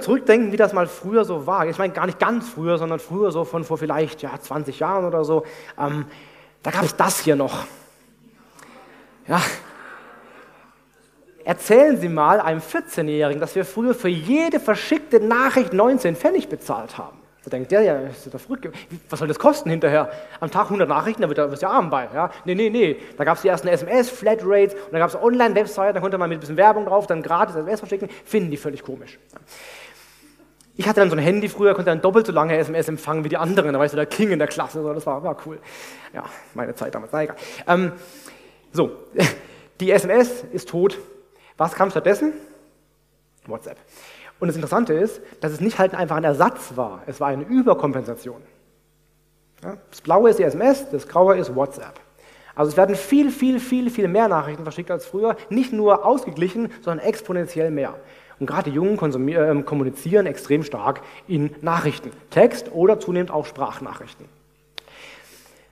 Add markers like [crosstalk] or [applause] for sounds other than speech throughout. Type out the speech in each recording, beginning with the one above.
Zurückdenken, wie das mal früher so war, ich meine gar nicht ganz früher, sondern früher so von vor vielleicht ja, 20 Jahren oder so, ähm, da gab es das hier noch. Ja. Erzählen Sie mal einem 14-Jährigen, dass wir früher für jede verschickte Nachricht 19 Pfennig bezahlt haben. Da denkt der, ja, ist doch verrückt. Was soll das kosten hinterher? Am Tag 100 Nachrichten, da wird er ja arm bei. Ja? Nee, nee, nee. Da gab es die ersten SMS, Flatrates und da gab es Online-Websites, da konnte man mit ein bisschen Werbung drauf, dann gratis SMS verschicken. Finden die völlig komisch. Ich hatte dann so ein Handy früher, konnte dann doppelt so lange SMS empfangen wie die anderen. Da war ich so der King in der Klasse. So, das war, war cool. Ja, meine Zeit damals. Na egal. Ähm, so, [laughs] die SMS ist tot. Was kam stattdessen? WhatsApp. Und das Interessante ist, dass es nicht halt einfach ein Ersatz war. Es war eine Überkompensation. Ja, das Blaue ist die SMS, das Graue ist WhatsApp. Also es werden viel, viel, viel, viel mehr Nachrichten verschickt als früher. Nicht nur ausgeglichen, sondern exponentiell mehr. Und gerade die Jungen äh, kommunizieren extrem stark in Nachrichten, Text oder zunehmend auch Sprachnachrichten.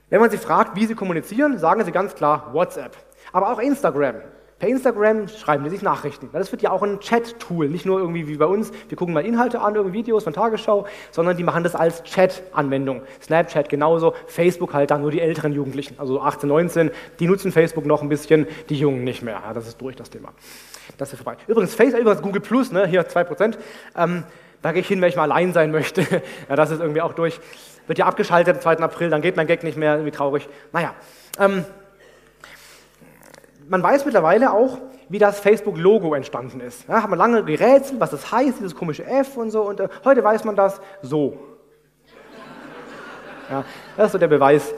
Wenn man sie fragt, wie sie kommunizieren, sagen sie ganz klar WhatsApp. Aber auch Instagram. Per Instagram schreiben die sich Nachrichten. Das wird ja auch ein Chat-Tool, nicht nur irgendwie wie bei uns, wir gucken mal Inhalte an, irgendwie Videos von Tagesschau, sondern die machen das als Chat-Anwendung. Snapchat genauso, Facebook halt dann nur die älteren Jugendlichen, also 18, 19, die nutzen Facebook noch ein bisschen, die Jungen nicht mehr. Ja, das ist durch das Thema. Das ist vorbei. Übrigens, Facebook, übrigens Google Plus, ne, hier 2%. Ähm, da gehe ich hin, wenn ich mal allein sein möchte. [laughs] ja, das ist irgendwie auch durch. Wird ja abgeschaltet am 2. April, dann geht mein Gag nicht mehr, irgendwie traurig. Naja. Ähm, man weiß mittlerweile auch, wie das Facebook-Logo entstanden ist. Ja, hat man lange gerätselt, was das heißt, dieses komische F und so. Und äh, heute weiß man das so. [laughs] Ja, das ist so der Beweis,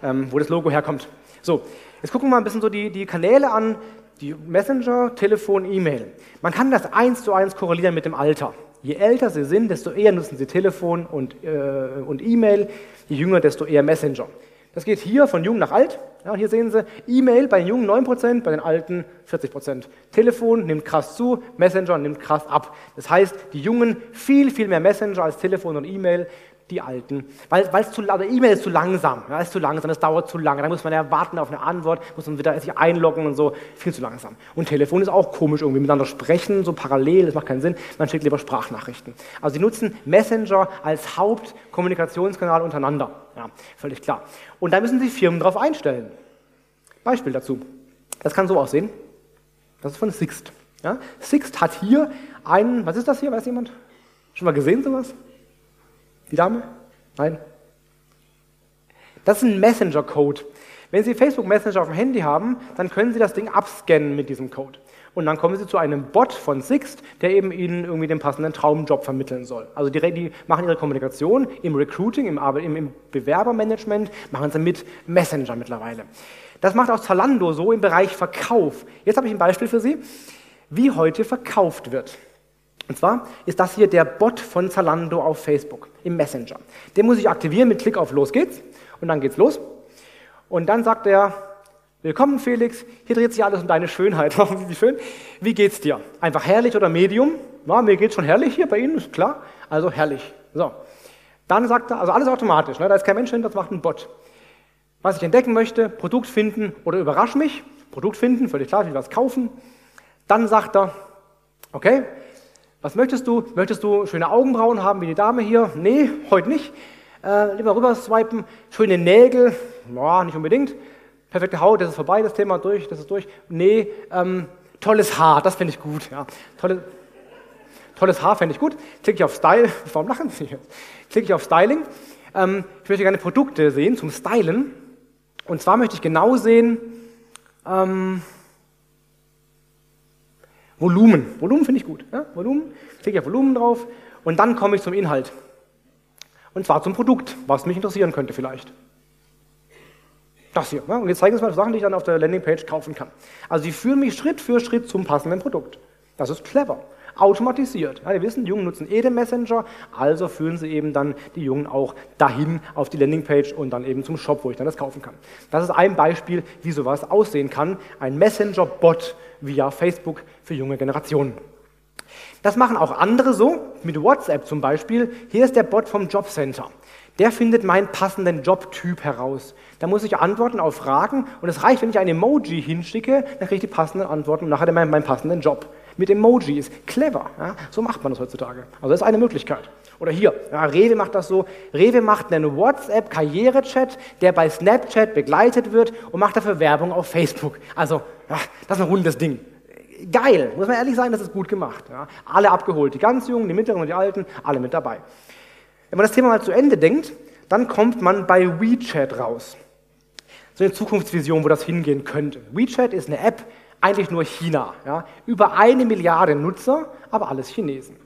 ähm, wo das Logo herkommt. So, jetzt gucken wir mal ein bisschen so die, die Kanäle an, die Messenger, Telefon, E-Mail. Man kann das eins zu eins korrelieren mit dem Alter. Je älter sie sind, desto eher nutzen sie Telefon und, äh, und E-Mail. Je jünger, desto eher Messenger. Das geht hier von jung nach alt. Ja, hier sehen Sie, E-Mail bei den Jungen 9%, bei den Alten 40%. Telefon nimmt krass zu, Messenger nimmt krass ab. Das heißt, die Jungen viel, viel mehr Messenger als Telefon und E-Mail die Alten. Weil es zu, also E-Mail ist zu langsam, ja, ist zu langsam, es dauert zu lange. Da muss man ja warten auf eine Antwort, muss man wieder sich einloggen und so, viel zu langsam. Und Telefon ist auch komisch irgendwie, miteinander sprechen, so parallel, das macht keinen Sinn. Man schickt lieber Sprachnachrichten. Also sie nutzen Messenger als Hauptkommunikationskanal untereinander. Ja, völlig klar. Und da müssen sich Firmen darauf einstellen. Beispiel dazu. Das kann so aussehen. Das ist von Sixt. Ja? Sixt hat hier einen, was ist das hier, weiß jemand? Schon mal gesehen sowas? Die Dame? Nein? Das ist ein Messenger-Code. Wenn Sie Facebook Messenger auf dem Handy haben, dann können Sie das Ding abscannen mit diesem Code. Und dann kommen Sie zu einem Bot von Sixt, der eben Ihnen irgendwie den passenden Traumjob vermitteln soll. Also die, die machen ihre Kommunikation im Recruiting, im, im, im Bewerbermanagement, machen sie mit Messenger mittlerweile. Das macht auch Zalando so im Bereich Verkauf. Jetzt habe ich ein Beispiel für Sie, wie heute verkauft wird. Und zwar ist das hier der Bot von Zalando auf Facebook im Messenger. Den muss ich aktivieren mit Klick auf Los geht's und dann geht's los. Und dann sagt er, willkommen Felix, hier dreht sich alles um deine Schönheit. [laughs] Wie schön. Wie geht's dir? Einfach herrlich oder Medium? Ja, mir geht's schon herrlich hier bei Ihnen, ist klar. Also herrlich. So. Dann sagt er, also alles automatisch, ne? da ist kein Mensch hinter, das macht ein Bot. Was ich entdecken möchte, Produkt finden oder überrasch mich. Produkt finden, völlig klar, ich will was kaufen. Dann sagt er, okay, was möchtest du? Möchtest du schöne Augenbrauen haben wie die Dame hier? Nee, heute nicht. Äh, lieber rüber swipen. Schöne Nägel? Ja, nicht unbedingt. Perfekte Haut, das ist vorbei, das Thema durch, das ist durch. Nee, ähm, tolles Haar, das finde ich gut. Ja. Tolle, tolles Haar fände ich gut. Klicke ich auf Style. [laughs] Warum lachen Sie jetzt? Klicke ich auf Styling. Ähm, ich möchte gerne Produkte sehen zum Stylen. Und zwar möchte ich genau sehen, ähm, Volumen. Volumen finde ich gut. Ja? Volumen, klicke ich auf Volumen drauf und dann komme ich zum Inhalt. Und zwar zum Produkt, was mich interessieren könnte vielleicht. Das hier. Ja? Und jetzt zeigen Sie mal Sachen, die ich dann auf der Landingpage kaufen kann. Also Sie führen mich Schritt für Schritt zum passenden Produkt. Das ist clever. automatisiert. Ja, wir wissen, die Jungen nutzen eh den Messenger, also führen sie eben dann die Jungen auch dahin auf die Landingpage und dann eben zum Shop, wo ich dann das kaufen kann. Das ist ein Beispiel, wie sowas aussehen kann. Ein Messenger-Bot via Facebook für junge Generationen. Das machen auch andere so, mit WhatsApp zum Beispiel. Hier ist der Bot vom Jobcenter. Der findet meinen passenden Jobtyp heraus. Da muss ich antworten auf Fragen und es reicht, wenn ich ein Emoji hinschicke, dann kriege ich die passenden Antworten und nachher meinen, meinen passenden Job. Mit Emojis. Clever. Ja? So macht man das heutzutage. Also das ist eine Möglichkeit. Oder hier, ja, Rewe macht das so. Rewe macht einen WhatsApp-Karriere-Chat, der bei Snapchat begleitet wird und macht dafür Werbung auf Facebook. Also, ja, das ist ein rundes Ding. Geil, muss man ehrlich sagen, das ist gut gemacht. Ja? Alle abgeholt, die ganz Jungen, die Mittleren und die Alten, alle mit dabei. Wenn man das Thema mal zu Ende denkt, dann kommt man bei WeChat raus. So eine Zukunftsvision, wo das hingehen könnte. WeChat ist eine App, eigentlich nur China. Ja? Über eine Milliarde Nutzer, aber alles Chinesen.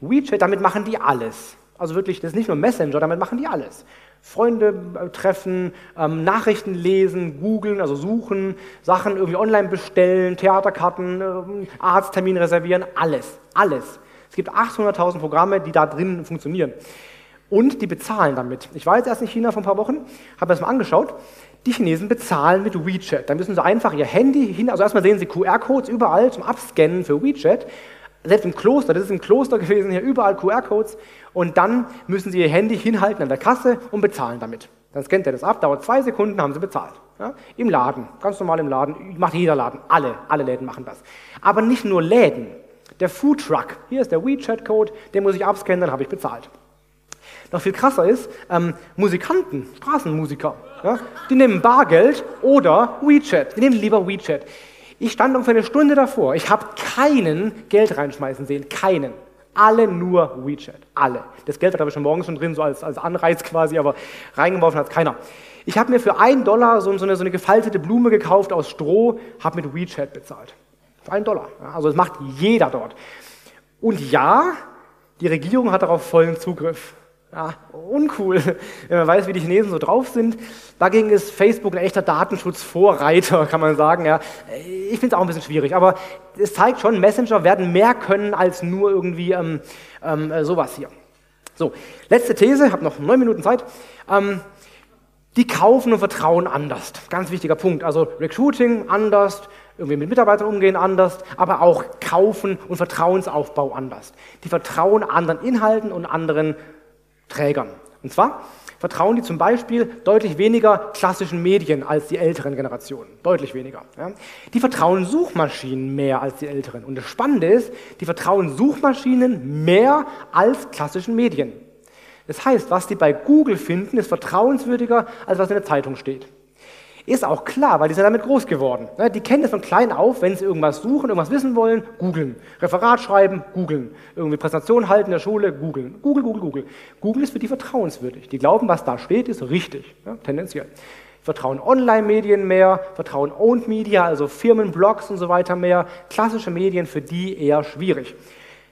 WeChat, damit machen die alles. Also wirklich, das ist nicht nur Messenger, damit machen die alles. Freunde äh, treffen, ähm, Nachrichten lesen, googeln, also suchen, Sachen irgendwie online bestellen, Theaterkarten, ähm, Arzttermin reservieren, alles, alles. Es gibt 800.000 Programme, die da drin funktionieren. Und die bezahlen damit. Ich war jetzt erst in China vor ein paar Wochen, habe das mal angeschaut. Die Chinesen bezahlen mit WeChat. Da müssen sie einfach ihr Handy hin, also erstmal sehen sie QR-Codes überall zum Abscannen für WeChat. Selbst im Kloster, das ist im Kloster gewesen, hier überall QR-Codes. Und dann müssen sie ihr Handy hinhalten an der Kasse und bezahlen damit. Dann scannt er das ab, dauert zwei Sekunden, haben sie bezahlt. Ja? Im Laden, ganz normal im Laden, macht jeder Laden, alle, alle Läden machen das. Aber nicht nur Läden. Der Foodtruck, hier ist der WeChat-Code, den muss ich abscannen, dann habe ich bezahlt. Noch viel krasser ist, ähm, Musikanten, Straßenmusiker, ja, die nehmen Bargeld oder WeChat. Die nehmen lieber WeChat. Ich stand ungefähr eine Stunde davor. Ich habe keinen Geld reinschmeißen sehen. Keinen. Alle nur WeChat. Alle. Das Geld hat aber schon morgens schon drin, so als, als Anreiz quasi, aber reingeworfen hat keiner. Ich habe mir für einen Dollar so, so, eine, so eine gefaltete Blume gekauft aus Stroh, habe mit WeChat bezahlt. Für einen Dollar. Also das macht jeder dort. Und ja, die Regierung hat darauf vollen Zugriff. Ja, uncool, wenn man weiß, wie die Chinesen so drauf sind. Dagegen ist Facebook ein echter Datenschutzvorreiter, kann man sagen. Ja. Ich finde es auch ein bisschen schwierig, aber es zeigt schon, Messenger werden mehr können als nur irgendwie ähm, ähm, äh, sowas hier. So, letzte These, ich habe noch neun Minuten Zeit. Ähm, die kaufen und vertrauen anders. Ganz wichtiger Punkt. Also Recruiting anders, irgendwie mit Mitarbeitern umgehen anders, aber auch kaufen und Vertrauensaufbau anders. Die vertrauen anderen Inhalten und anderen Trägern. Und zwar vertrauen die zum Beispiel deutlich weniger klassischen Medien als die älteren Generationen. Deutlich weniger. Ja. Die vertrauen Suchmaschinen mehr als die älteren. Und das Spannende ist, die vertrauen Suchmaschinen mehr als klassischen Medien. Das heißt, was die bei Google finden, ist vertrauenswürdiger, als was in der Zeitung steht. Ist auch klar, weil die sind damit groß geworden. Ne, die kennen es von klein auf, wenn sie irgendwas suchen, irgendwas wissen wollen, googeln. Referat schreiben, googeln. Irgendwie Präsentation halten in der Schule, googeln. Google, Google, Google. Google ist für die vertrauenswürdig. Die glauben, was da steht, ist richtig, ja, tendenziell. Vertrauen Online-Medien mehr, vertrauen Owned Media, also Firmen, Blogs und so weiter mehr. Klassische Medien für die eher schwierig.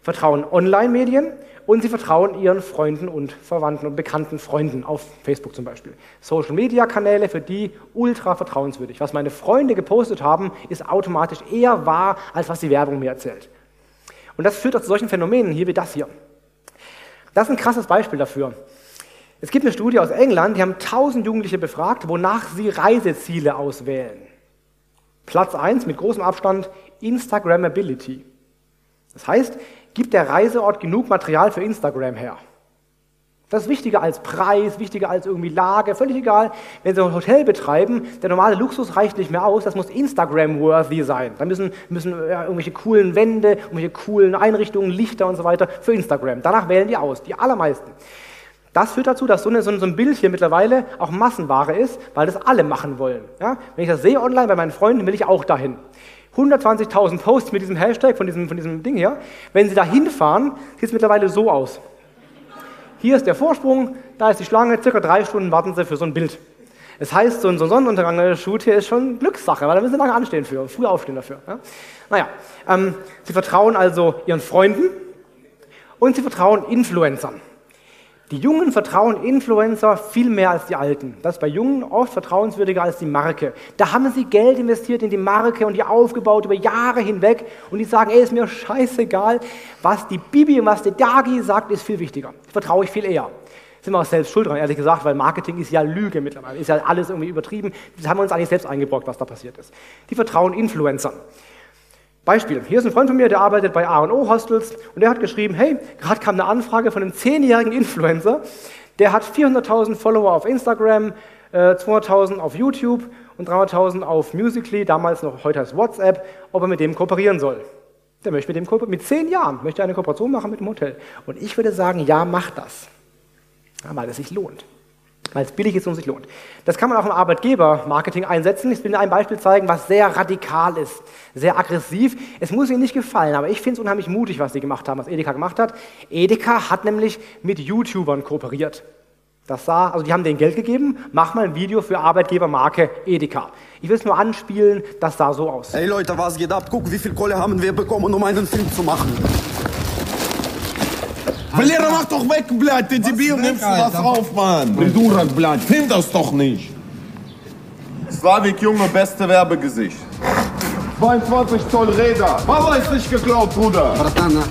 Vertrauen Online-Medien und sie vertrauen ihren Freunden und Verwandten und bekannten Freunden auf Facebook zum Beispiel. Social-Media-Kanäle für die ultra vertrauenswürdig. Was meine Freunde gepostet haben, ist automatisch eher wahr, als was die Werbung mir erzählt. Und das führt auch zu solchen Phänomenen hier wie das hier. Das ist ein krasses Beispiel dafür. Es gibt eine Studie aus England, die haben 1000 Jugendliche befragt, wonach sie Reiseziele auswählen. Platz 1 mit großem Abstand Instagrammability. Das heißt, gibt der Reiseort genug Material für Instagram her? Das ist wichtiger als Preis, wichtiger als irgendwie Lage, völlig egal. Wenn Sie ein Hotel betreiben, der normale Luxus reicht nicht mehr aus, das muss Instagram-worthy sein. Da müssen, müssen ja, irgendwelche coolen Wände, irgendwelche coolen Einrichtungen, Lichter und so weiter für Instagram. Danach wählen die aus, die allermeisten. Das führt dazu, dass so, eine, so ein Bild hier mittlerweile auch Massenware ist, weil das alle machen wollen. Ja? Wenn ich das sehe online bei meinen Freunden, will ich auch dahin. 120.000 Posts mit diesem Hashtag von diesem, von diesem Ding hier. Wenn Sie da hinfahren, sieht es mittlerweile so aus. Hier ist der Vorsprung, da ist die Schlange, circa drei Stunden warten Sie für so ein Bild. Das heißt, so ein, so ein Sonnenuntergang-Shoot hier ist schon Glückssache, weil da müssen Sie lange anstehen für, früh aufstehen dafür. Ja? Naja, ähm, Sie vertrauen also Ihren Freunden und Sie vertrauen Influencern. Die Jungen vertrauen Influencer viel mehr als die Alten. Das ist bei Jungen oft vertrauenswürdiger als die Marke. Da haben sie Geld investiert in die Marke und die aufgebaut über Jahre hinweg und die sagen, ey, ist mir scheißegal, was die Bibi und was der Dagi sagt, ist viel wichtiger. Vertraue ich viel eher. Sind wir auch selbst schuld dran, ehrlich gesagt, weil Marketing ist ja Lüge mittlerweile, ist ja alles irgendwie übertrieben. Das haben wir uns eigentlich selbst eingebrockt, was da passiert ist. Die vertrauen Influencern. Beispiel, hier ist ein Freund von mir, der arbeitet bei A&O Hostels und der hat geschrieben, hey, gerade kam eine Anfrage von einem zehnjährigen Influencer, der hat 400.000 Follower auf Instagram, 200.000 äh, auf YouTube und 300.000 auf Musically, damals noch, heute heißt WhatsApp, ob er mit dem kooperieren soll. Der möchte mit dem kooperieren, mit zehn Jahren möchte er eine Kooperation machen mit dem Hotel. Und ich würde sagen, ja, mach das. Weil es sich lohnt weil es billig ist und sich lohnt. Das kann man auch im Arbeitgeber-Marketing einsetzen. Ich will Ihnen ein Beispiel zeigen, was sehr radikal ist, sehr aggressiv. Es muss Ihnen nicht gefallen, aber ich finde es unheimlich mutig, was Sie gemacht haben, was Edeka gemacht hat. Edeka hat nämlich mit YouTubern kooperiert. Das sah, also die haben denen Geld gegeben, mach mal ein Video für Arbeitgebermarke Edeka. Ich will es nur anspielen, das sah so aus. Hey Leute, was geht ab? Guck, wie viel Kohle haben wir bekommen, um einen Film zu machen. Valera, mach doch weg, Blatt, der Debil, nimmst du was auf, Mann. Durak, Blatt, film das doch nicht. Slavik Junge, beste Werbegesicht. 22 Zoll Räder. Mama ist nicht geklaut, Bruder. Bratana.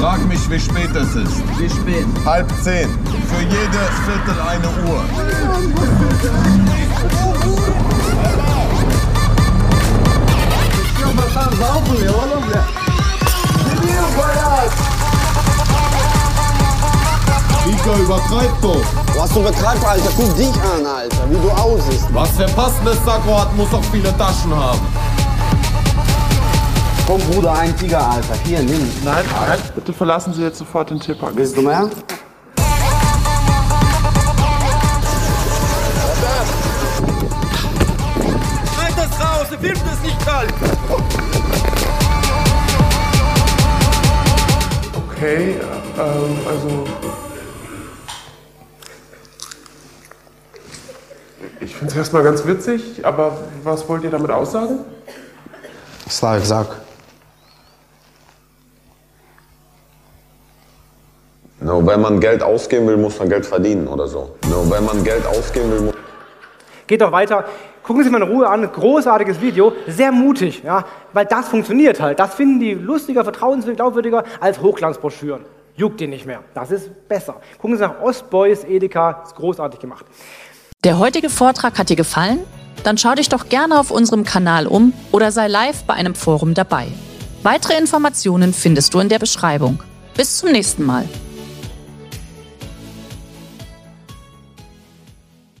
Frag mich, wie spät es ist. Wie spät? Halb zehn. Für jede Viertel eine Uhr. [laughs] Vika, übertreib doch. Was du betreibst, Alter, guck dich an, Alter, wie du aussiehst. Was für passendes Sakko hat, muss auch viele Taschen haben. Komm, Bruder, ein Tiger, Alter. Hier, nimm. Nein, nein, bitte verlassen Sie jetzt sofort den Tipper. Willst du mehr? Okay, ähm, also. Ich finde es erstmal ganz witzig, aber was wollt ihr damit aussagen? Slavik, sag. No, wenn man Geld ausgeben will, muss man Geld verdienen oder so. No, wenn man Geld ausgeben will, muss Geht doch weiter. Gucken Sie mal in Ruhe an. Großartiges Video. Sehr mutig, ja, weil das funktioniert halt. Das finden die lustiger, vertrauenswürdiger, glaubwürdiger als Hochglanzbroschüren. Juckt die nicht mehr. Das ist besser. Gucken Sie nach Ostboys, Edeka. Ist großartig gemacht. Der heutige Vortrag hat dir gefallen? Dann schau dich doch gerne auf unserem Kanal um oder sei live bei einem Forum dabei. Weitere Informationen findest du in der Beschreibung. Bis zum nächsten Mal.